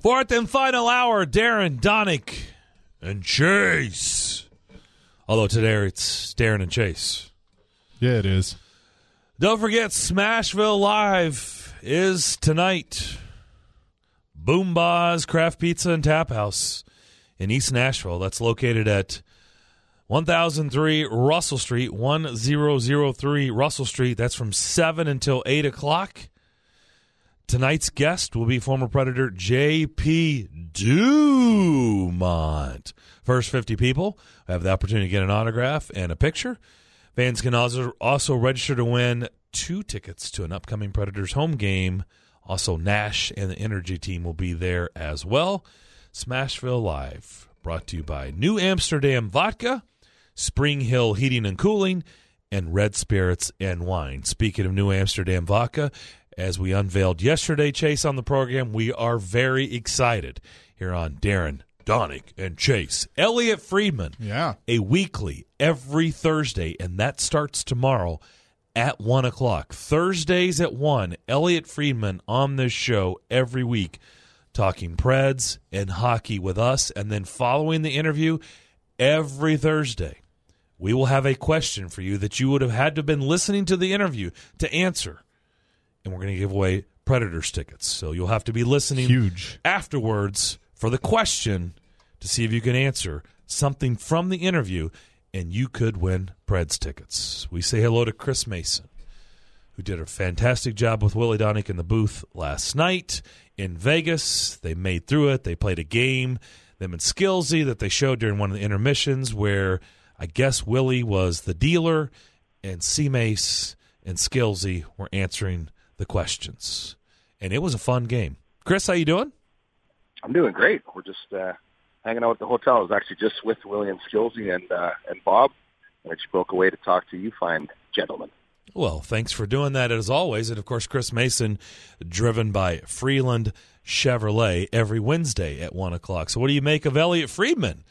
Fourth and final hour, Darren, Daunic, and Chase. Although today it's Darren and Chase. Yeah, it is. Don't forget, Smashville Live is tonight. Boomba's Craft Pizza and Tap House in East Nashville. That's located at 1003 Russell Street, 1003 Russell Street. That's from 7 until 8 o'clock. Tonight's guest will be former Predator J.P. Dumont. First 50 people have the opportunity to get an autograph and a picture. Fans can also, also register to win two tickets to an upcoming Predators home game. Also, Nash and the Energy team will be there as well. Smashville Live, brought to you by New Amsterdam Vodka, Spring Hill Heating and Cooling, and Red Spirits and Wine. Speaking of New Amsterdam Vodka, as we unveiled yesterday, Chase, on the program, we are very excited here on Darren, Daunic, and Chase. Elliot Friedman. Yeah. A weekly every Thursday, and that starts tomorrow at 1 o'clock. Thursdays at 1, Elliot Friedman on this show every week talking Preds and hockey with us. And then following the interview, every Thursday, we will have a question for you that you would have had to have been listening to the interview to answer and we're going to give away Predators tickets. So you'll have to be listening Huge. afterwards for the question to see if you can answer something from the interview, and you could win Preds tickets. We say hello to Chris Mason, who did a fantastic job with Willie Daunic in the booth last night in Vegas. They made through it. They played a game, them and Skillsy, that they showed during one of the intermissions where I guess Willie was the dealer and C Mace and Skillsy were answering the questions. And it was a fun game. Chris, how you doing? I'm doing great. We're just uh, hanging out at the hotel. I was actually just with William Skillsy and uh, and Bob, and I just broke away to talk to you fine gentlemen. Well, thanks for doing that as always. And of course, Chris Mason, driven by Freeland Chevrolet every Wednesday at one o'clock. So, what do you make of Elliot Friedman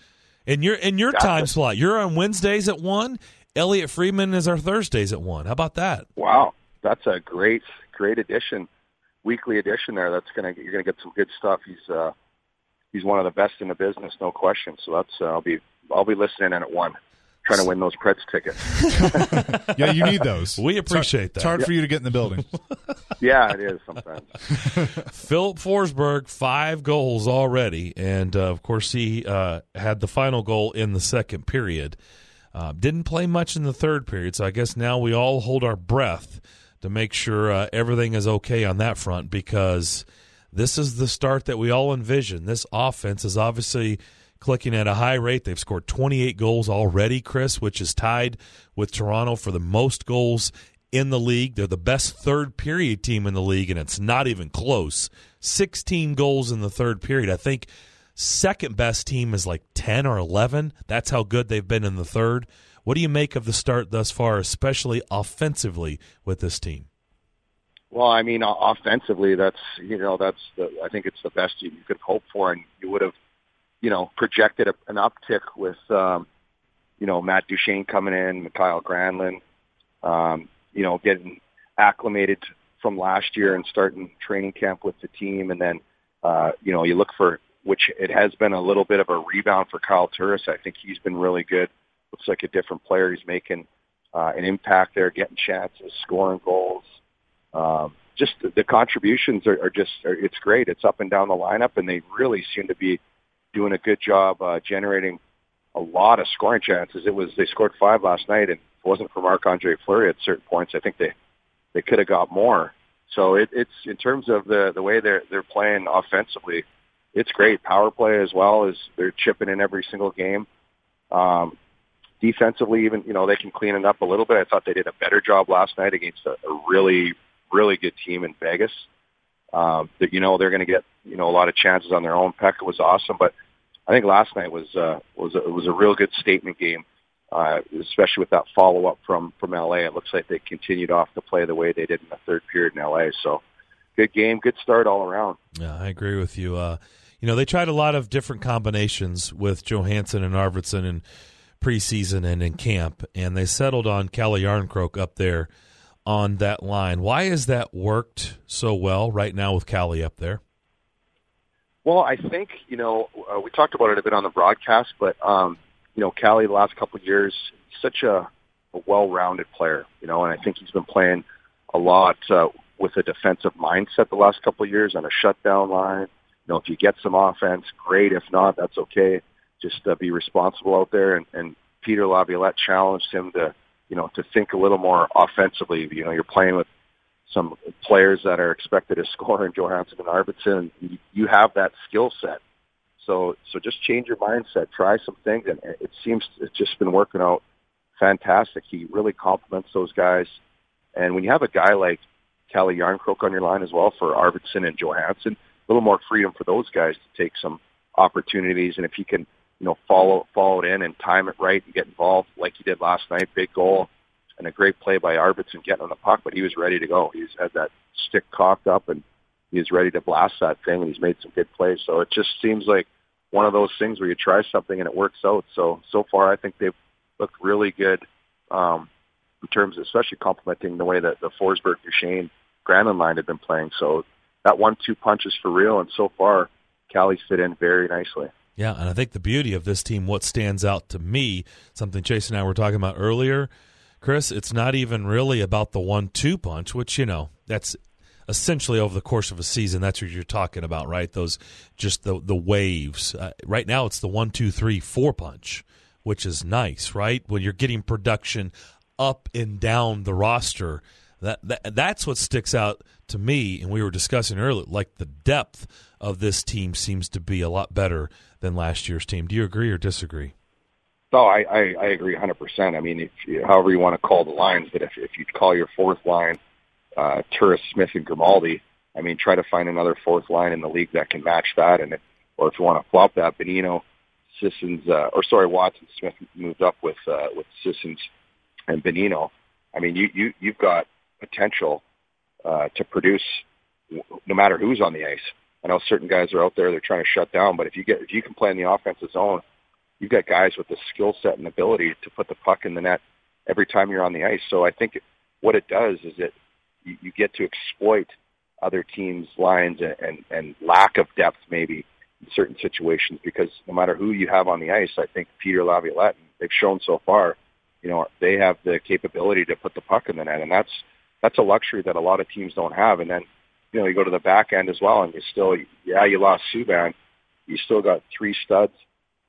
in your in your Gotcha. time slot? You're on Wednesdays at one. Elliot Friedman is our Thursdays at one. How about that? Wow, that's a great great addition, weekly edition there. That's gonna you're gonna get some good stuff. He's uh, he's one of the best in the business, no question. So that's uh, I'll be I'll be listening in at one, trying to win those Preds tickets. Yeah, you need those. We appreciate It's that. hard for you to get in the building. yeah, it is sometimes. Filip Forsberg, five goals already, and uh, of course he uh, had the final goal in the second period. Uh, didn't play much in the third period, so I guess now we all hold our breath to make sure uh, everything is okay on that front because this is the start that we all envision. This offense is obviously clicking at a high rate. They've scored 28 goals already, Chris, which is tied with Toronto for the most goals in the league. They're the best third period team in the league, and it's not even close. 16 goals in the third period. I think second best team is like 10 or 11. That's how good they've been in the third. What do you make of the start thus far, especially offensively with this team? Well, I mean, offensively, that's you know that's the I think it's the best you could hope for, and you would have you know projected a, an uptick with um, you know Matt Duchene coming in, Mikael Granlund, um, you know getting acclimated from last year and starting training camp with the team, and then uh, you know you look for which it has been a little bit of a rebound for Kyle Turris. I think he's been really good. Looks like a different player. He's making uh, an impact there, getting chances, scoring goals um, just the, the contributions are, are just are, it's great. It's up and down the lineup, and they really seem to be doing a good job uh, generating a lot of scoring chances. It was they scored five last night, and if it wasn't for Marc Andre Fleury at certain points, I think they they could have got more. So it, it's in terms of the the way they're they're playing offensively, it's great. Power play as well as they're chipping in every single game. Um, defensively, even you know they can clean it up a little bit. I thought they did a better job last night against a, a really really good team in Vegas. Um, that you know they're going to get you know a lot of chances on their own. Pekka was awesome, but I think last night was uh, was a, was a real good statement game, uh, especially with that follow up from from LA. It looks like they continued off to play the way they did in the third period in LA. So good game, good start all around. Yeah, I agree with you. Uh, you know, they tried a lot of different combinations with Johansson and Arvidsson in preseason and in camp, and they settled on Calle Jarnkrok up there on that line. Why has that worked so well right now with Calle up there? Well, I think you know uh, we talked about it a bit on the broadcast, but um, you know, Calle the last couple of years, such a, a well-rounded player, you know, and I think he's been playing a lot uh, with a defensive mindset the last couple of years on a shutdown line. You know, if you get some offense, great. If not, that's okay. Just uh, be responsible out there. And, and Peter Laviolette challenged him to, you know, to think a little more offensively. You know, you're playing with some players that are expected to score in Johansson and Arvidsson. You have that skill set. So, so just change your mindset, try some things, and it seems it's just been working out fantastic. He really complements those guys, and when you have a guy like Calle Jarnkrok on your line as well for Arvidsson and Johansson, a little more freedom for those guys to take some opportunities, and if he can, you know, follow follow it in and time it right and get involved like he did last night, big goal and a great play by Arvidsson getting on the puck, but he was ready to go. He's had that stick cocked up and he's ready to blast that thing and he's made some good plays. So it just seems like one of those things where you try something and it works out. So so far I think they've looked really good um in terms of especially complementing the way that the Forsberg Duchene Granlund line had been playing. So that one two punch is for real and so far Calle's fit in very nicely. Yeah, and I think the beauty of this team, what stands out to me, something Chase and I were talking about earlier, Chris, it's not even really about the one two punch, which, you know, that's essentially over the course of a season. That's what you're talking about, right? Those just the, the waves. Uh, right now, it's the one, two, three, four punch, which is nice, right? When you're getting production up and down the roster. That, that that's what sticks out to me, and we were discussing earlier. Like the depth of this team seems to be a lot better than last year's team. Do you agree or disagree? No, I, I, I agree 100%. I mean, if you, however you want to call the lines, but if, if you call your fourth line uh, Turris, Smith, and Grimaldi, I mean, try to find another fourth line in the league that can match that. And if, or if you want to flop that, Bonino, Sissons, uh, or sorry, Watson Smith moved up with uh, with Sissons and Bonino. I mean, you you you've got potential uh, to produce no matter who's on the ice. I know certain guys are out there they're trying to shut down, but if you get if you can play in the offensive zone you've got guys with the skill set and ability to put the puck in the net every time you're on the ice. So I think what it does is that you, you get to exploit other teams' lines and, and, and lack of depth maybe in certain situations because no matter who you have on the ice, I think Peter Laviolette, they've shown so far, you know, they have the capability to put the puck in the net. And that's, that's a luxury that a lot of teams don't have. And then, you know, you go to the back end as well and you still, yeah, you lost Subban. You still got three studs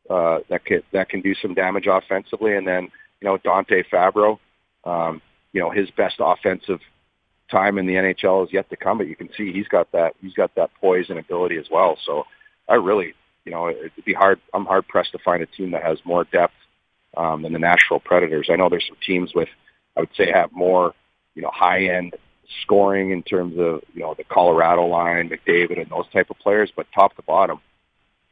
uh, that can that can do some damage offensively. And then you know Dante Fabbro, um, you know his best offensive time in the NHL is yet to come, but you can see he's got that he's got that poise and ability as well. So I really you know it'd be hard. I'm hard pressed to find a team that has more depth um, than the Nashville Predators. I know there's some teams with I would say have more you know high end scoring in terms of you know the Colorado line, McDavid, and those type of players, but top to bottom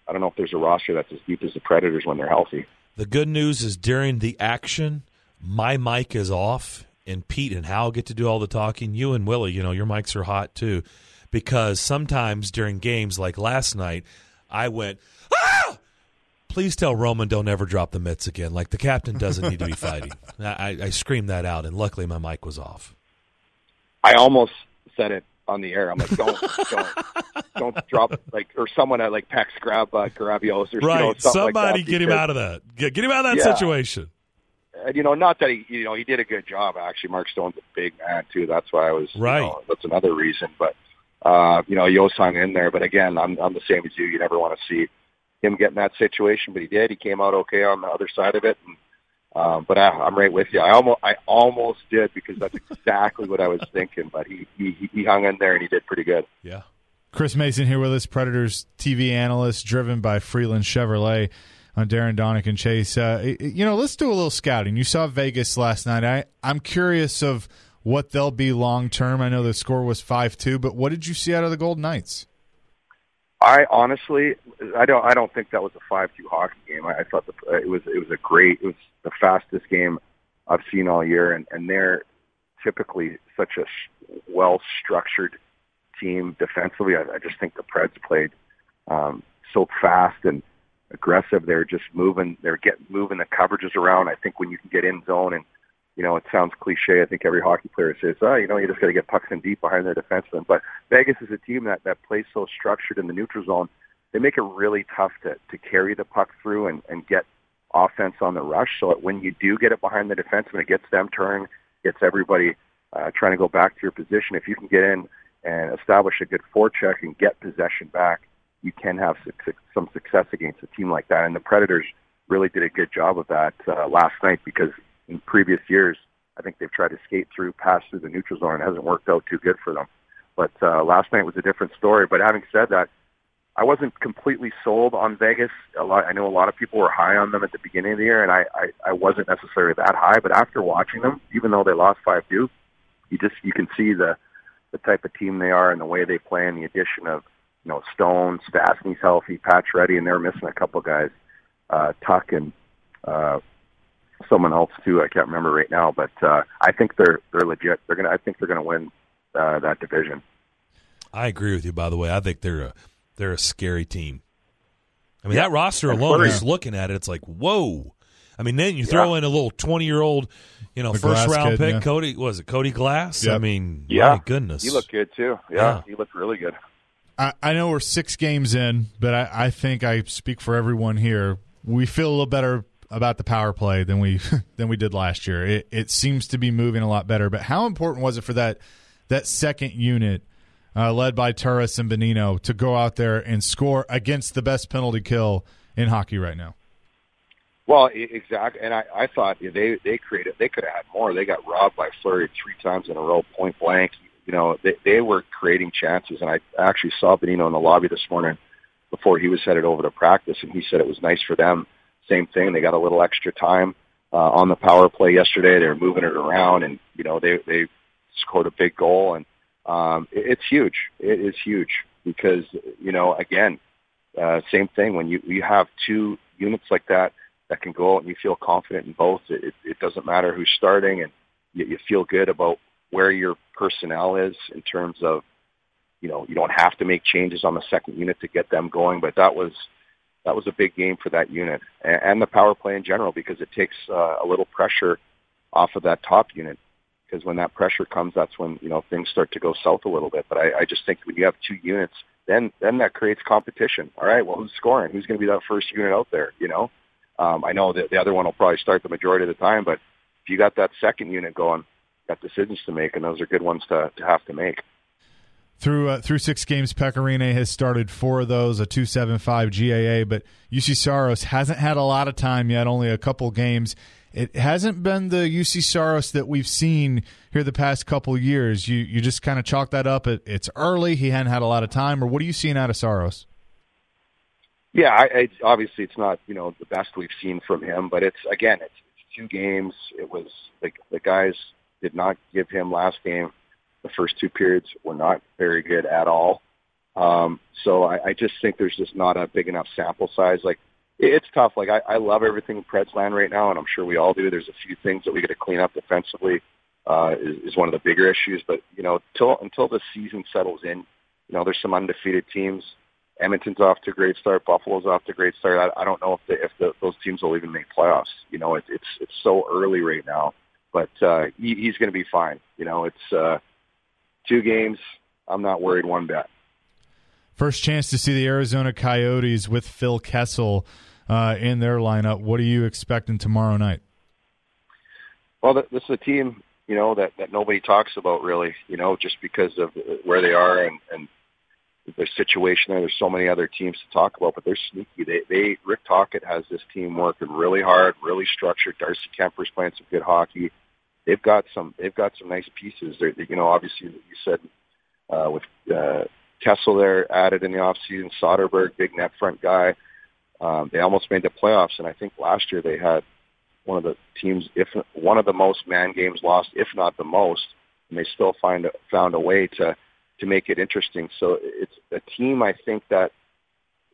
I don't know if there's a roster that's as deep as the Predators when they're healthy. The good news is during the action, my mic is off, and Pete and Hal get to do all the talking. You and Willie, you know, your mics are hot too, because sometimes during games like last night, I went, ah! Please tell Roman don't ever drop the mitts again. Like the captain doesn't need to be fighting. I, I screamed that out, and luckily my mic was off. I almost said it on the air. I'm like, don't, don't, don't drop like, or someone at like Pax grab uh, Garabios or right. You know, somebody like get him out of that. Get, get him out of that yeah. situation. And you know, not that he, you know, he did a good job. Actually, Mark Stone's a big man too. That's why I was right. You know, that's another reason. But uh, you know, Josi hung in there. But again, I'm I'm the same as you. You never want to see him get in that situation, but he did. He came out okay on the other side of it. And, um, but I, I'm right with you. I almost, I almost did because that's exactly what I was thinking. But he, he, he hung in there and he did pretty good. Yeah. Chris Mason here with us, Predators TV analyst, driven by Freeland Chevrolet on Darren Daunic and Chase. Uh, you know, let's do a little scouting. You saw Vegas last night. I, I'm curious of what they'll be long term. I know the score was five two, but what did you see out of the Golden Knights? I honestly, I don't, I don't think that was a five-two hockey game. I, I thought the, it was, it was a great, it was the fastest game I've seen all year, and and they're typically such a well-structured team defensively. I, I just think the Preds played um, so fast and aggressive. They're just moving, they're getting moving the coverages around. I think when you can get in zone and you know, it sounds cliche. I think every hockey player says, "Oh, you know, you just got to get pucks in deep behind their defenseman." But Vegas is a team that that plays so structured in the neutral zone they make it really tough to to carry the puck through and and get offense on the rush. So that when you do get it behind the defenseman, it gets them turning, gets everybody uh, trying to go back to your position. If you can get in and establish a good forecheck and get possession back, you can have some success against a team like that. And the Predators really did a good job of that uh, last night because in previous years, I think they've tried to skate through, pass through the neutral zone, it hasn't worked out too good for them. But uh, last night was a different story. But having said that, I wasn't completely sold on Vegas. A lot, I know a lot of people were high on them at the beginning of the year, and I, I, I wasn't necessarily that high. But after watching them, even though they lost five two, you just you can see the the type of team they are and the way they play, and the addition of you know Stone, Stastny's healthy, Pacioretty, and they're missing a couple guys, uh, Tuch and uh, someone else too. I can't remember right now, but uh, I think they're they're legit. They're gonna. I think they're gonna win uh, that division. I agree with you. By the way, I think they're a they're a scary team. I mean, yeah. that roster alone, just looking at it, it's like whoa. I mean, then you throw yeah. in a little twenty-year-old, you know, the first round kid, pick, yeah. Cody. Was it Cody Glass? Yep. I mean, yeah. my goodness, he looked good too. Yeah, yeah. he looked really good. I, I, know we're six games in, but I, I think I speak for everyone here. We feel a little better about the power play than we than we did last year. It, it seems to be moving a lot better. But how important was it for that that second unit? Uh, led by Turris and Bonino, to go out there and score against the best penalty kill in hockey right now. Well, exactly, and I, I thought they they created they could have had more. They got robbed by Fleury three times in a row, point blank. You know, they they were creating chances, and I actually saw Bonino in the lobby this morning before he was headed over to practice, and he said it was nice for them. Same thing, they got a little extra time uh, on the power play yesterday. They were moving it around, and you know they they scored a big goal, and um, it, it's huge. It is huge because you know again, uh, same thing when you you have two units like that that can go out and you feel confident in both. It, it doesn't matter who's starting, and you, you feel good about where your personnel is in terms of, you know, you don't have to make changes on the second unit to get them going. But that was that was a big game for that unit and, and the power play in general because it takes uh, a little pressure off of that top unit. Because when that pressure comes, that's when you know things start to go south a little bit. But I, I just think when you have two units, then then that creates competition. All right, well, who's scoring? Who's going to be that first unit out there? You know, um, I know that the other one will probably start the majority of the time, but if you got that second unit going, got decisions to make, and those are good ones to, to have to make. Through uh, through six games, Pekka Rinne has started four of those, a two seven five GAA. But Juuse Saros hasn't had a lot of time yet, only a couple games. It hasn't been the Juuse Saros that we've seen here the past couple years. You you just kind of chalk that up. It, it's early. He hadn't had a lot of time, or what are you seeing out of Saros? Yeah, I, I, obviously it's not you know the best we've seen from him, but it's again it's, it's two games. It was the the guys did not give him last game. The first two periods were not very good at all. Um, so I, I just think there's just not a big enough sample size. Like it's tough. Like I, I love everything Preds land right now, and I'm sure we all do. There's a few things that we got to clean up defensively. Uh, is, is one of the bigger issues, but you know, until until the season settles in, you know, there's some undefeated teams Edmonton's off to a great start. Buffalo's off to a great start. I, I don't know if the, if the, those teams will even make playoffs. You know, it, it's it's so early right now, but uh, he, he's going to be fine. You know, it's uh, two games. I'm not worried one bit. First chance to see the Arizona Coyotes with Phil Kessel uh, in their lineup. What are you expecting tomorrow night? Well, this is a team you know that that nobody talks about really. You know, just because of where they are and, and their situation there. There's so many other teams to talk about, but they're sneaky. They, they Rick Tocchet has this team working really hard, really structured. Darcy Kuemper's playing some good hockey. They've got some. They've got some nice pieces. They're, you know, obviously you said uh, with uh, Kessel there added in the offseason, Soderberg, big net front guy. Um, they almost made the playoffs, and I think last year they had one of the teams, if one of the most man games lost, if not the most, and they still find found a way to to make it interesting. So it's a team I think that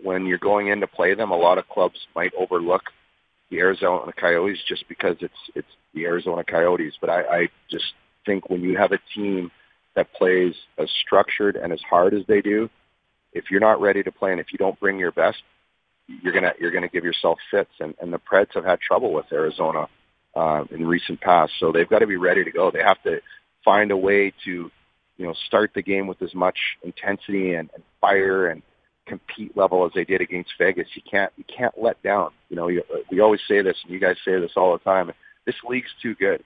when you're going in to play them, a lot of clubs might overlook the Arizona Coyotes just because it's it's the Arizona Coyotes. But I, I just think when you have a team that plays as structured and as hard as they do, if you're not ready to play and if you don't bring your best, you're gonna you're gonna give yourself fits. And, and the Preds have had trouble with Arizona uh, in recent past, so they've got to be ready to go. They have to find a way to you know, start the game with as much intensity and, and fire and compete level as they did against Vegas, you can't you can't let down. You know, you, we always say this, and you guys say this all the time. This league's too good.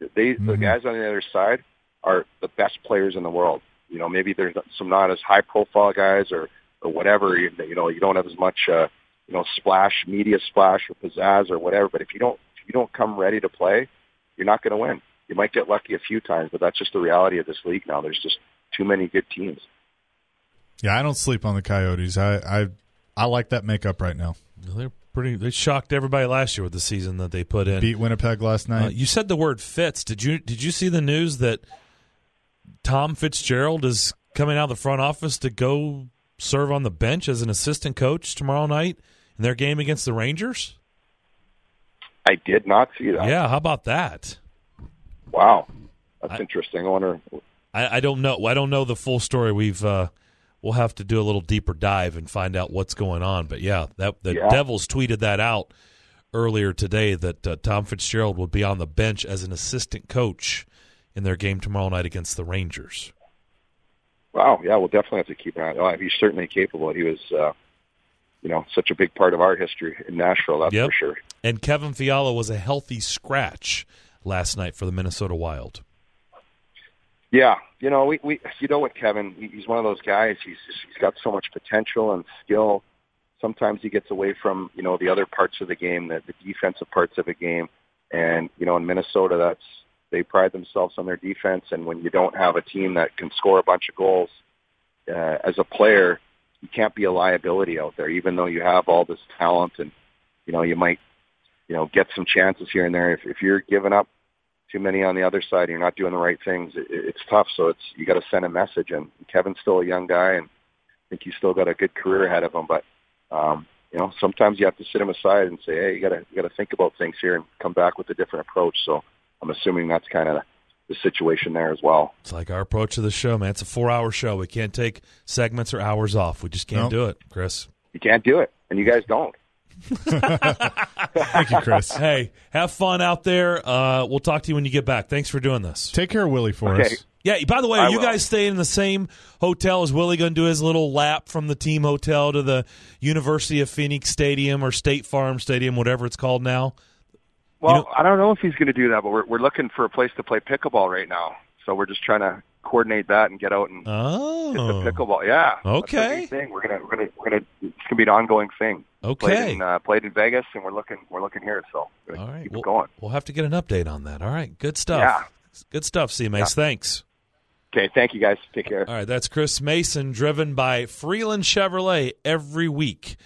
They mm-hmm. the guys on the other side are the best players in the world. You know, maybe there's some not as high profile guys or or whatever. You, you know, you don't have as much uh, you know splash, media splash or pizzazz or whatever. But if you don't if you don't come ready to play, you're not going to win. You might get lucky a few times, but that's just the reality of this league now. There's just too many good teams. Yeah, I don't sleep on the Coyotes. I I, I like that makeup right now. They're pretty. They shocked everybody last year with the season that they put in. Beat Winnipeg last night. Uh, you said the word fits. Did you did you see the news that Tom Fitzgerald is coming out of the front office to go serve on the bench as an assistant coach tomorrow night in their game against the Rangers? I did not see that. Yeah, how about that? Wow, that's I, interesting. I wonder. I, I, don't know. I don't know the full story. We've uh, we'll have to do a little deeper dive and find out what's going on. But yeah, that the yeah. Devils tweeted that out earlier today that uh, Tom Fitzgerald would be on the bench as an assistant coach in their game tomorrow night against the Rangers. Wow, yeah, we'll definitely have to keep an eye. Oh, he's certainly capable. He was, uh, you know, such a big part of our history in Nashville. That's yep. for sure. And Kevin Fiala was a healthy scratch last night for the Minnesota Wild. Yeah, you know, we, we you know what Kevin, he's one of those guys. He's he's got so much potential and skill. Sometimes he gets away from you know the other parts of the game, the, the defensive parts of the game, and you know in Minnesota, that's they pride themselves on their defense. And when you don't have a team that can score a bunch of goals, uh, as a player, you can't be a liability out there, even though you have all this talent and you know you might you know get some chances here and there. If, if you're giving up too many on the other side. You're not doing the right things. It, it's tough. So it's you got to send a message. And Kevin's still a young guy, and I think he's still got a good career ahead of him. But um, you know, sometimes you have to sit him aside and say, hey, you got to you got to think about things here and come back with a different approach. So I'm assuming that's kind of the situation there as well. It's like our approach to the show, man. It's a four-hour show. We can't take segments or hours off. We just can't nope. do it, Chris. You can't do it, and you guys don't. Thank you, Chris. Hey, have fun out there. Uh, we'll talk to you when you get back. Thanks for doing this. Take care of Willie for okay. us. Yeah. By the way, are I you will. guys staying in the same hotel? Is Willie going to do his little lap from the team hotel to the University of Phoenix Stadium or State Farm Stadium, whatever it's called now? Well, you know, I don't know if he's going to do that, but we're we're looking for a place to play pickleball right now. So we're just trying to coordinate that and get out and oh. hit the pickleball. Yeah. Okay. thing. We're gonna we're gonna we're gonna it's gonna be an ongoing thing. Okay. Played in, uh, played in Vegas, and we're looking we're looking here. So all right, keep we'll, it going. We'll have to get an update on that. All right, good stuff. Yeah. Good stuff, C Mace. Yeah. Thanks. Okay, thank you guys. Take care. All right, that's Chris Mason, driven by Freeland Chevrolet every week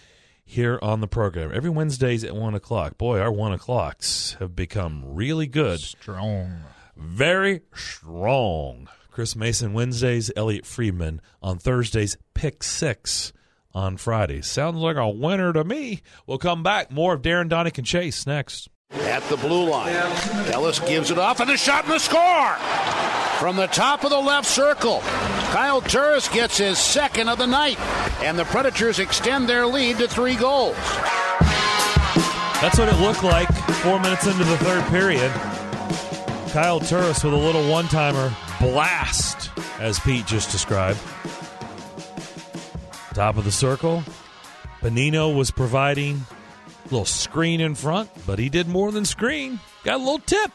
here on the program. Every Wednesdays at one o'clock. Boy, our one o'clocks have become really good. Strong. Very strong. Chris Mason Wednesdays, Elliot Friedman on Thursdays, pick six on Fridays. Sounds like a winner to me. We'll come back. More of Darren Daunic and Chase next. At the blue line, Ellis gives it off, and the shot and the score from the top of the left circle. Kyle Turris gets his second of the night, and the Predators extend their lead to three goals. That's what it looked like four minutes into the third period. Kyle Turris with a little one timer blast, as Pete just described. Top of the circle. Bonino was providing a little screen in front, but he did more than screen. Got a little tip.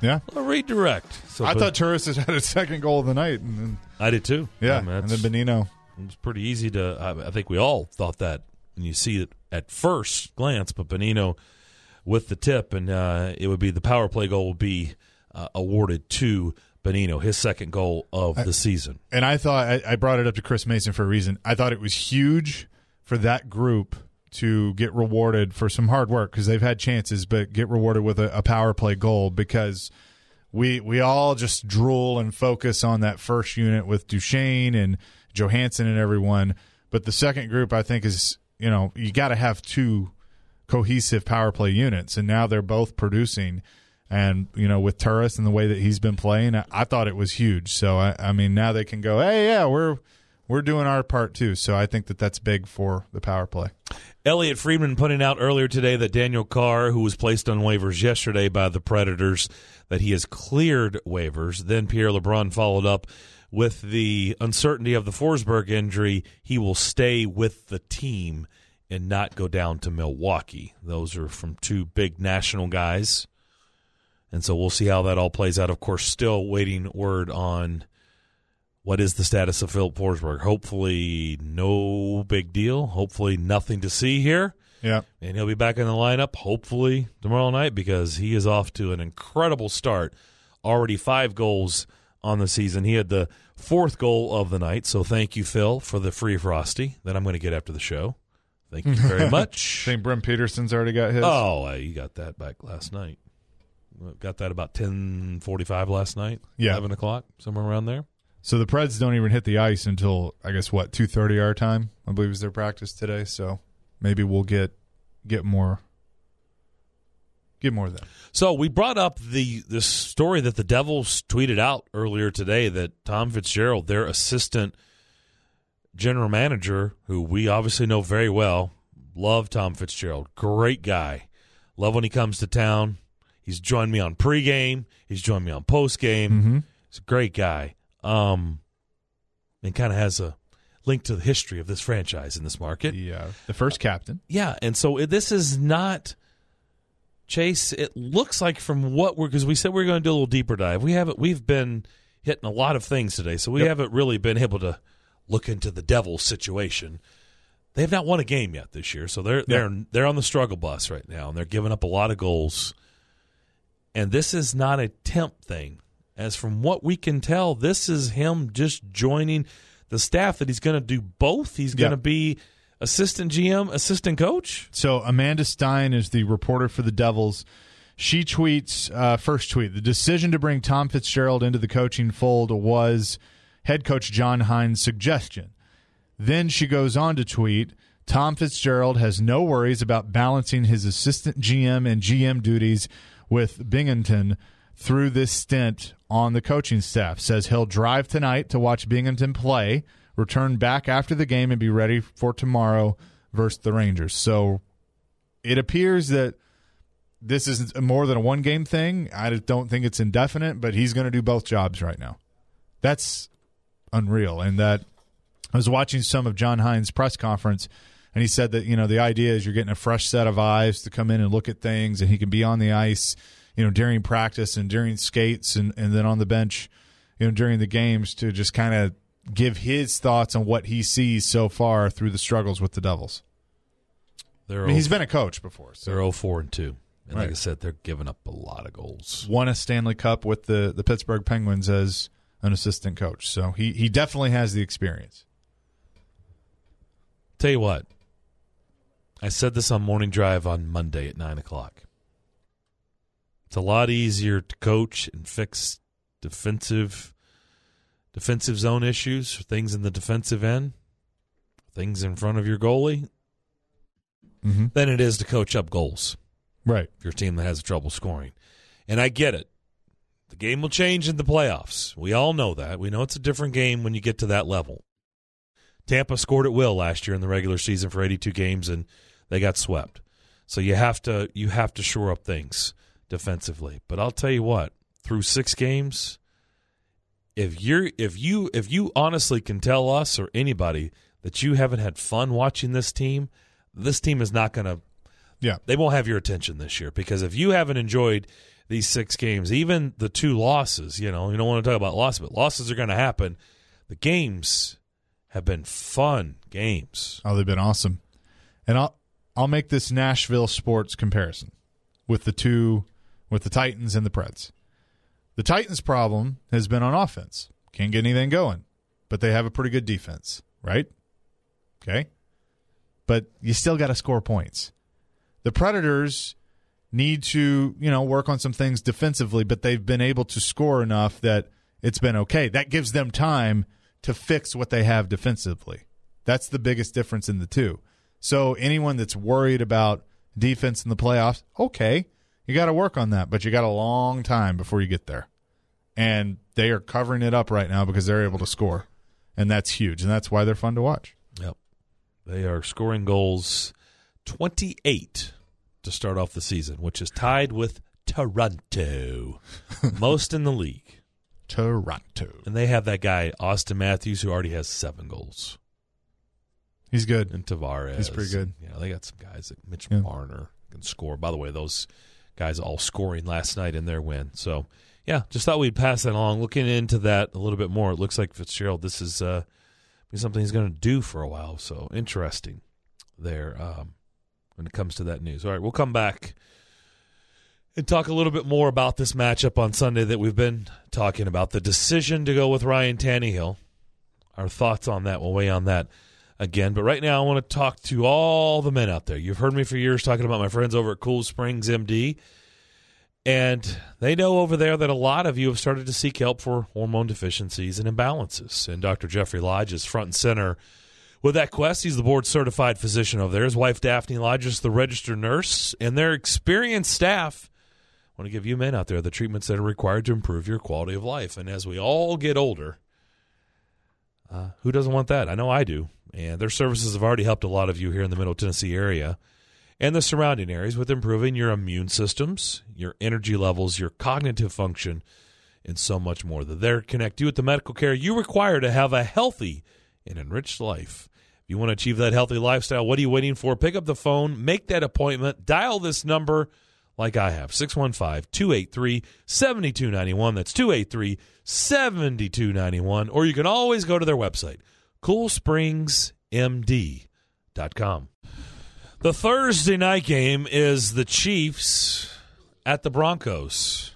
Yeah. A redirect. So, I thought Turris had his second goal of the night. And then, I did too. Yeah. and then Bonino. It's pretty easy to, I, I think we all thought that and you see it at first glance, but Bonino with the tip, and uh, it would be the power play goal would be uh, awarded to Bonino, his second goal of the season. And I thought I, I brought it up to Chris Mason for a reason. I thought it was huge for that group to get rewarded for some hard work because they've had chances, but get rewarded with a, a, power play goal because we we all just drool and focus on that first unit with Duchene and Johansson and everyone. But the second group, I think, is you know you got to have two cohesive power play units, and now they're both producing. And you know, with Turris and the way that he's been playing, I, I thought it was huge. So I, I mean, now they can go, hey, yeah, we're we're doing our part too. So I think that that's big for the power play. Elliot Friedman putting out earlier today that Daniel Carr, who was placed on waivers yesterday by the Predators, that he has cleared waivers. Then Pierre LeBrun followed up with the uncertainty of the Forsberg injury, he will stay with the team and not go down to Milwaukee. Those are from two big national guys. And so we'll see how that all plays out. Of course, still waiting word on what is the status of Filip Forsberg. Hopefully, no big deal. Hopefully, nothing to see here. Yeah. And he'll be back in the lineup, hopefully, tomorrow night because he is off to an incredible start. Already five goals on the season. He had the fourth goal of the night. So thank you, Phil, for the free frosty that I'm going to get after the show. Thank you very much. I think Brent Peterson's already got his. Oh, you got that back last night. Got that about ten forty-five last night. Yeah. eleven o'clock, somewhere around there. So the Preds don't even hit the ice until I guess what two thirty our time. I believe is their practice today. So maybe we'll get get more get more of that. So we brought up the the story that the Devils tweeted out earlier today that Tom Fitzgerald, their assistant general manager, who we obviously know very well, love Tom Fitzgerald, great guy, love when he comes to town. He's joined me on pregame. He's joined me on postgame. Mm-hmm. He's a great guy. Um, and kind of has a link to the history of this franchise in this market. The uh, the first captain. Yeah, and so it, this is not Chase. It looks like from what we're because we said we are going to do a little deeper dive. We haven't. We've been hitting a lot of things today, so we Yep. haven't really been able to look into the Devils situation. They have not won a game yet this year, so they're they're they're on the struggle bus right now, and they're giving up a lot of goals. And this is not a temp thing, as from what we can tell, this is him just joining the staff that he's going to do both. He's going Yeah. to be assistant GM, assistant coach. So Amanda Stein is the reporter for the Devils. She tweets uh, first tweet: the decision to bring Tom Fitzgerald into the coaching fold was head coach John Hynes' suggestion. Then she goes on to tweet: Tom Fitzgerald has no worries about balancing his assistant GM and GM duties with Binghamton through this stint on the coaching staff. Says he'll drive tonight to watch Binghamton play, return back after the game, and be ready for tomorrow versus the Rangers. So it appears that this is more than a one game thing. I don't think it's indefinite, but he's going to do both jobs right now. That's unreal. And that I was watching some of John Hynes' press conference, and he said that you know the idea is you're getting a fresh set of eyes to come in and look at things, and he can be on the ice, you know, during practice and during skates, and and then on the bench, you know, during the games to just kind of give his thoughts on what he sees so far through the struggles with the Devils. They're I mean, he's been a coach before, so they're 4 and 2. And like I said, they're giving up a lot of goals. won a Stanley Cup with the the Pittsburgh Penguins as an assistant coach. So he he definitely has the experience. Tell you what, I said this on morning drive on Monday at nine o'clock. It's a lot easier to coach and fix defensive defensive zone issues, things in the defensive end, things in front of your goalie, Mm-hmm. than it is to coach up goals. Right. if you're a team that has trouble scoring. And I get it. The game will change in the playoffs. We all know that. We know it's a different game when you get to that level. Tampa scored at will last year in the regular season for 82 games and they got swept. So you have to you have to shore up things defensively. But I'll tell you what, through 6 games, if you're if you if you honestly can tell us or anybody that you haven't had fun watching this team, this team is not going to Yeah. they won't have your attention this year because if you haven't enjoyed these six games, even the two losses, you know, you don't want to talk about losses, but losses are going to happen. The games have been fun games. Oh, they've been awesome. And I'll I'll make this Nashville sports comparison with the two with the Titans and the Preds. The Titans' problem has been on offense. Can't get anything going. But they have a pretty good defense, right? Okay. But you still got to score points. The Predators need to, you know, work on some things defensively, but they've been able to score enough that it's been okay. That gives them time to fix what they have defensively. That's the biggest difference in the two. So anyone that's worried about defense in the playoffs, okay, you got to work on that, but you got a long time before you get there. And they are covering it up right now because they're able to score. And that's huge. And that's why they're fun to watch. Yep. They are scoring goals 28 to start off the season, which is tied with Toronto. Most in the league. Toronto. And they have that guy, Auston Matthews, who already has seven goals. He's good. And Tavares. He's pretty good. Yeah, they got some guys like Mitch Yeah. Marner can score. By the way, those guys all scoring last night in their win. So, yeah, just thought we'd pass that along. Looking into that a little bit more, it looks like Fitzgerald, this is uh, something he's going to do for a while. So, interesting there um, when it comes to that news. All right, we'll come back and talk a little bit more about this matchup on Sunday that we've been talking about. The decision to go with Ryan Tannehill. Our thoughts on that. We'll weigh on that again. But right now, I want to talk to all the men out there. You've heard me for years talking about my friends over at Cool Springs MD. And they know over there that a lot of you have started to seek help for hormone deficiencies and imbalances. And Dr. Jeffrey Lodge is front and center with that quest. He's the board certified physician over there. His wife, Daphne Lodge, is the registered nurse. And their experienced staff want to give you men out there the treatments that are required to improve your quality of life. And as we all get older, uh, who doesn't want that? I know I do. And their services have already helped a lot of you here in the Middle Tennessee area and the surrounding areas with improving your immune systems, your energy levels, your cognitive function, and so much more. There connect you with the medical care you require to have a healthy and enriched life. If you want to achieve that healthy lifestyle, what are you waiting for? Pick up the phone, make that appointment, dial this number like I have 615 283 7291. That's 283 7291. Or you can always go to their website, coolspringsmd.com. The Thursday night game is the Chiefs at the Broncos.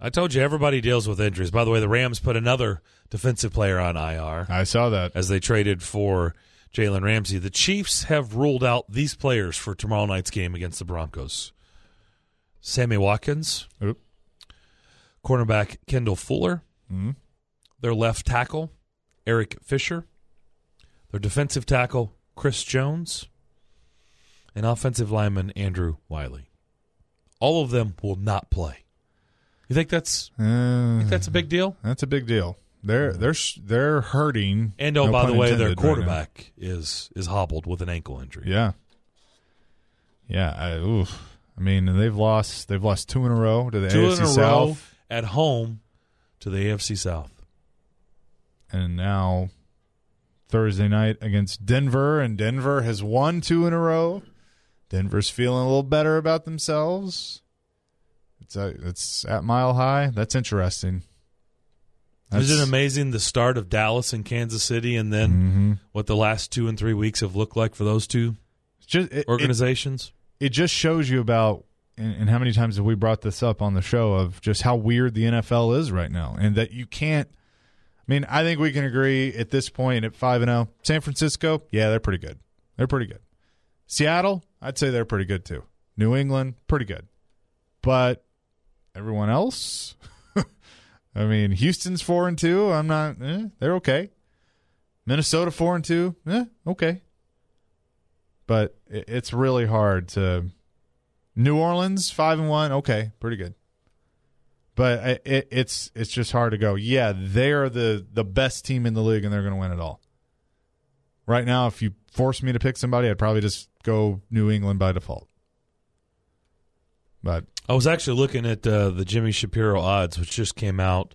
I told you everybody deals with injuries. By the way, the Rams put another defensive player on IR I saw that. as they traded for Jalen Ramsey. The Chiefs have ruled out these players for tomorrow night's game against the Broncos. Sammy Watkins, Oop. cornerback Kendall Fuller, Mhm. their left tackle Eric Fisher, their defensive tackle Chris Jones, and offensive lineman Andrew Wylie. All of them will not play. You think that's Uh, think that's a big deal? that's a big deal. They're they're they're hurting. And oh, no by the way, their intended right quarterback is is hobbled with an ankle injury. Yeah. Yeah. I, oof. I mean, they've lost. They've lost two in a row to the Two AFC in a row South, at home to the AFC South. And now Thursday night against Denver, and Denver has won two in a row. Denver's feeling a little better about themselves. It's uh, it's at Mile High. That's interesting. Isn't it amazing the start of Dallas and Kansas City, and then Mhm. what the last two and three weeks have looked like for those two just it, it, organizations? it just shows you about and, and how many times have we brought this up on the show of just how weird the NFL is right now and that you can't I mean, I think we can agree at this point at 5 and 0. San Francisco, yeah, they're pretty good. They're pretty good. Seattle, I'd say they're pretty good too. New England, pretty good. But everyone else, I mean, Houston's 4 and 2. I'm not eh, they're okay. Minnesota 4 and 2. Eh, okay but it's really hard to. New Orleans five and one, okay, pretty good. But I- it, it's it's just hard to go. Yeah, they're the the best team in the league, and they're going to win it all. Right now, if you force me to pick somebody, I'd probably just go New England by default. But I was actually looking at uh, the Jimmy Shapiro odds, which just came out.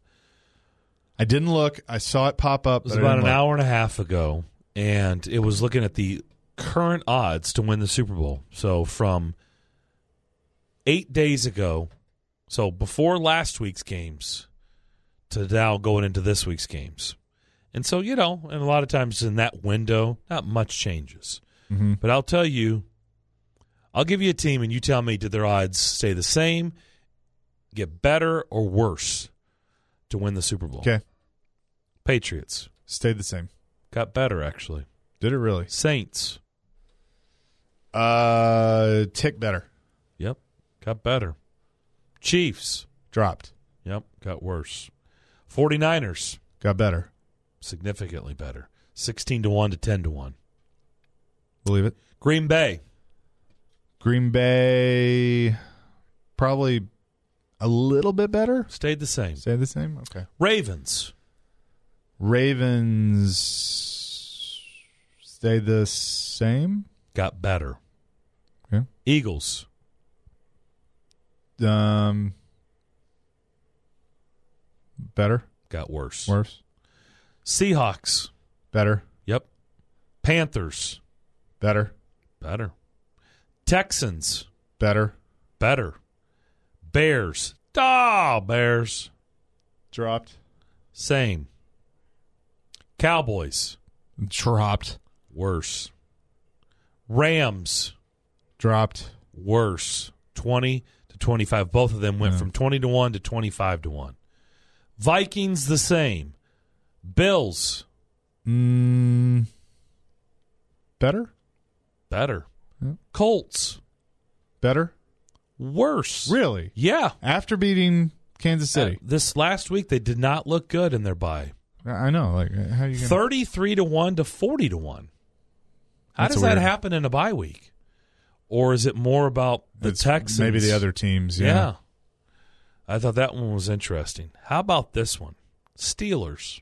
I didn't look. I saw it pop up. It was about an look. hour and a half ago, and it was looking at the current odds to win the Super Bowl. So from eight days ago, so before last week's games, to now going into this week's games. And so, you know, and a lot of times in that window, not much changes. Mhm. But I'll tell you, I'll give you a team and you tell me did their odds stay the same, get better, or worse to win the Super Bowl? Okay, Patriots stayed the same. got better, actually. Did it really? Saints, Uh, tick better. yep, got better. Chiefs, Dropped. yep, got worse. 49ers, Got better. significantly better. 16 to 1 to 10 to 1. Believe it. Green Bay, Green Bay, probably a little bit better. stayed the same. Stayed the same. Okay. Ravens, Ravens stay the same. got better. Okay. Eagles, Um, Better, got worse. worse, Seahawks. better, Yep. Panthers. better, Better. Texans. better, Better. Bears. Ah, Bears. dropped, Same. Cowboys. dropped, Worse. Rams. dropped. Worse. 20 to 25. Both of them went Yeah. from 20 to 1 to 25 to 1. Vikings the same. Bills. Mm, better, Better. Yeah. Colts. better. Worse. Really? Yeah. After beating Kansas City, Uh, this last week they did not look good in their bye. I know. Like, how you gonna? 33 to 1 to 40 to 1. How That's does that weird. happen in a bye week? Or is it more about the It's Texans? maybe the other teams. Yeah. Yeah. I thought that one was interesting. How about this one? Steelers.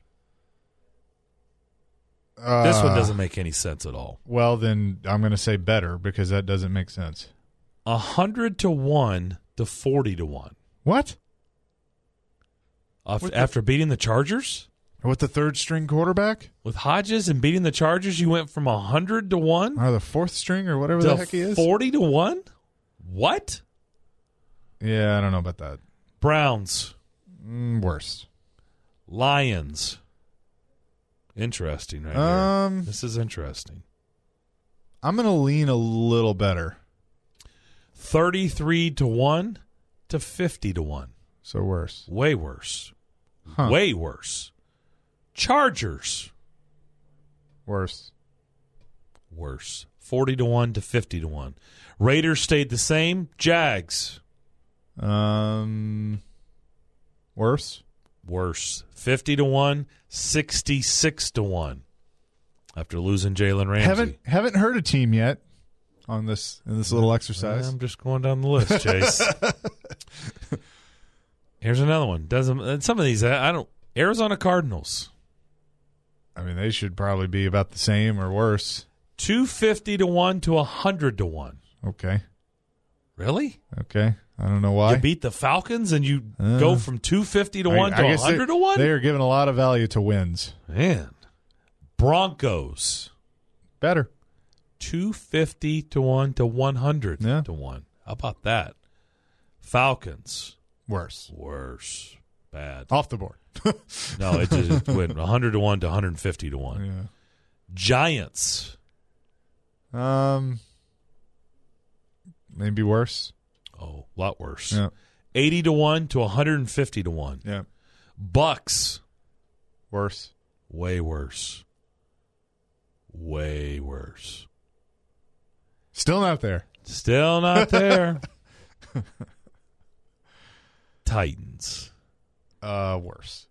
this one Uh, doesn't make any sense at all. Well, then I'm going to say better because that doesn't make sense. 100 to 1 to 40 to 1. What? Af- What After beating the Chargers? With the third string quarterback With Hodges and beating the Chargers, you went from 100 to 1 or the fourth string or whatever the heck he is? 40 to 1? What? Yeah, I don't know about that. Browns. Mm, worse. Lions. Interesting, right here. Um, This is interesting. I'm going to lean a little better. 33 to 1 to 50 to 1. So worse. Way worse. Huh. Way worse. Chargers. Worse. Worse. 40 to 1 to 50 to 1. Raiders stayed the same. Jags. Um, worse. Worse. 50 to 1, 66 to 1. After losing Jalen Ramsey. Haven't haven't heard a team yet on this in this little exercise. I'm just going down the list, Chase. Here's another one. Doesn't some of these I I don't Arizona Cardinals. I mean, they should probably be about the same or worse. 250 to 1 to 100 to 1. Okay. Really? Okay. I don't know why. You beat the Falcons and you Uh, go from 250 to I- 1 to guess they- 100 to 1? They are giving a lot of value to wins. Man. Broncos. Better. 250 to 1 to 100 Yeah. to 1. How about that? Falcons. Worse. Worse. Bad. Off the board. No, it just went 100 to 1 to 150 to 1. yeah. Giants. Um. Maybe worse. Oh, a lot worse. Yeah. 80 to 1 to 150 to 1. Yeah. Bucks. Worse. Way worse. Way worse. Still not there. Still not there. Titans. Uh, worse.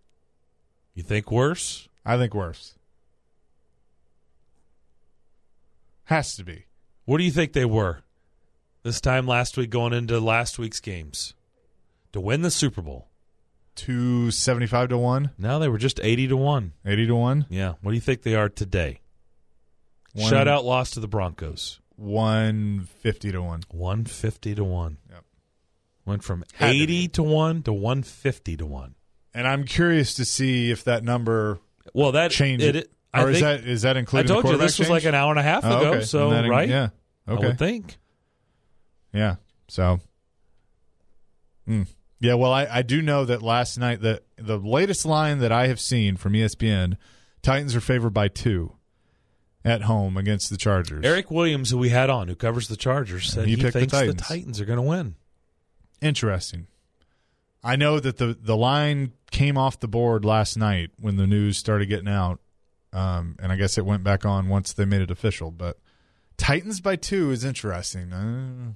You think worse? I think worse. Has to be. What do you think they were this time last week going into last week's games to win the Super Bowl? Two seventy five to one. Now they were just 80 to 1. Eighty to one. Yeah. What do you think they are today? One- Shutout loss to the Broncos. One fifty to one. 150 to 1. Yep. Went from Had to 80 to 1 to 150 to 1. And I'm curious to see if that number Well, that change it, it, I or is that is that included? I told the you this was like an hour and a half Oh, ago, okay. so that- right? Yeah. I Okay. would think. Yeah. So. Hmm. Yeah. Well, I, I do know that last night the the latest line that I have seen from ESPN, Titans are favored by two at home against the Chargers. Eric Williams, who we had on, who covers the Chargers, said he he, the thinks the Titans. Titans. are going to win. Interesting. I know that the the line came off the board last night when the news started getting out, um, and I guess it went back on once they made it official. But Titans by two is interesting. Uh,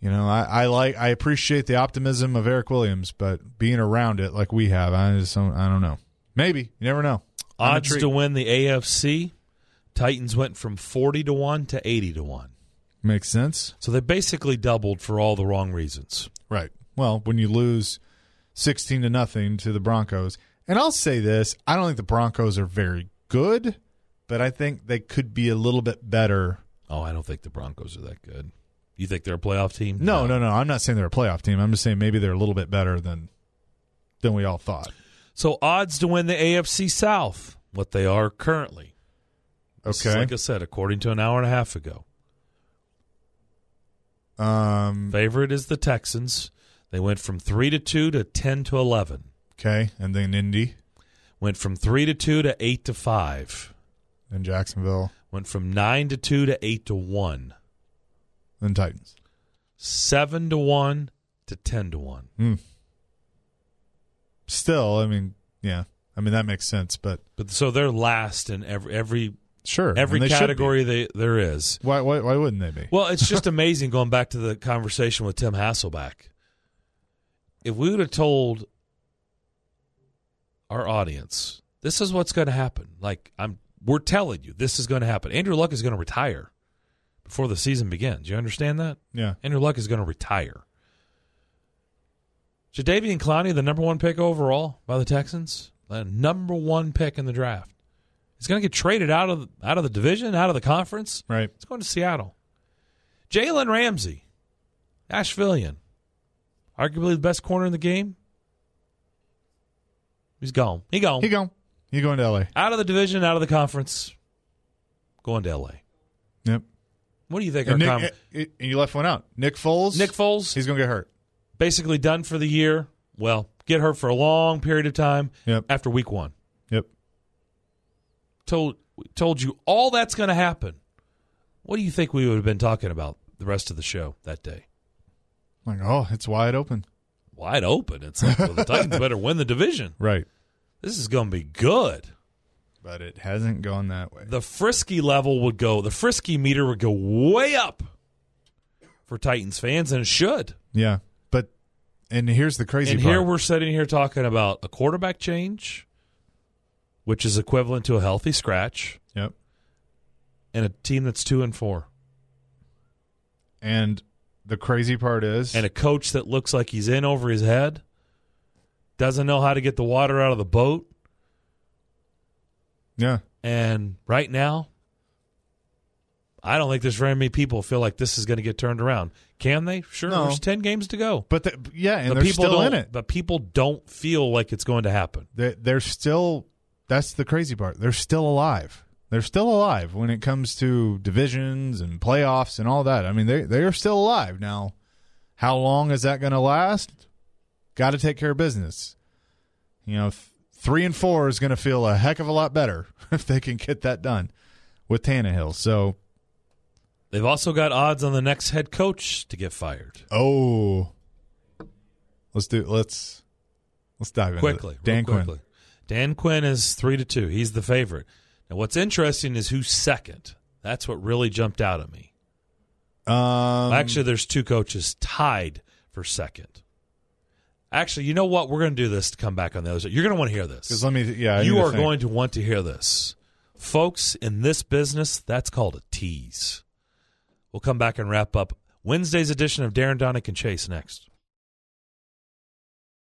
you know, I, I like I appreciate the optimism of Eric Williams, but being around it like we have, I just don't, I don't know. Maybe you never know. I'm Odds to win the AFC, Titans went from 40 to 1 to 80 to 1. makes sense, So they basically doubled for all the wrong reasons. right? Well, when you lose sixteen to nothing to the Broncos, and I'll say this: I don't think the Broncos are very good, but I think they could be a little bit better. Oh, I don't think the Broncos are that good. You think they're a playoff team? No, no, no. I'm not saying they're a playoff team. I'm just saying maybe they're a little bit better than than we all thought. So odds to win the AFC South, what they are currently. This Okay. like I said, according to an hour and a half ago. Um, Favorite is the Texans. They went from three to two to ten to eleven. okay, and then Indy Went from three to two to eight to five. and Jacksonville, Went from nine to two to eight to one. then Titans. Seven to one to ten to one. Hmm. Still, I mean, yeah, I mean that makes sense, but But so they're last in every every sure, every they category they, there is. Why, why? Why wouldn't they be? Well, it's just amazing going back to the conversation with Tim Hasselbeck. If we would have told our audience, this is what's going to happen. Like I'm we're telling you this is going to happen. Andrew Luck is going to retire before the season begins. You understand that? Yeah, Andrew Luck is going to retire. Jadeveon Clowney, the number one pick overall by the Texans, the number one pick in the draft. He's going to get traded out of out of the division, out of the conference. right. It's going to Seattle. Jalen Ramsey, Ashevillean, arguably the best corner in the game. He's gone. He gone. He go. He going to L.A. out of the division, out of the conference, going to L.A. Yep. What do you think? And our Nick, com- eh, eh, and you left one out. Nick Foles. Nick Foles, He's going to get hurt. basically done for the year. Well, get hurt for a long period of time Yep. after week one. Yep. Told told you all that's going to happen. What do you think we would have been talking about the rest of the show that day? Like, oh, it's wide open. Wide open. It's like well, the Titans better win the division. Right. This is going to be good. But it hasn't gone that way. The frisky level would go. The frisky meter would go way up for Titans fans, and it should. Yeah. But and here's the crazy and part. here we're sitting here talking about a quarterback change, which is equivalent to a healthy scratch, yep. and a team that's two and four, And the crazy part is and a coach that looks like he's in over his head, doesn't know how to get the water out of the boat, yeah. and right now, I don't think there's very many people feel like this is going to get turned around. Can they? Sure. No. There's ten games to go. But the, yeah, and but they're people still in it. But people don't feel like it's going to happen. They're, they're still. That's the crazy part. They're still alive. They're still alive when it comes to divisions and playoffs and all that. I mean, they they are still alive now. How long is that going to last? Got to take care of business. You know, th- three and four is going to feel a heck of a lot better if they can get that done with Tannehill. So, They've also got odds on the next head coach to get fired. oh, let's do let's let's dive into quickly, it. Dan real Quinn. quickly. Dan Quinn is three to two. He's the favorite. Now, what's interesting is who's second. That's what really jumped out at me. Um, Actually, there's two coaches tied for second. Actually, you know what? We're going to do this to come back on the other side. You're going to want to hear this. because let me yeah, I you need to are going to want to hear this. Folks, in this business, that's called a tease. We'll come back and wrap up Wednesday's edition of Darren Daunic and Chase next.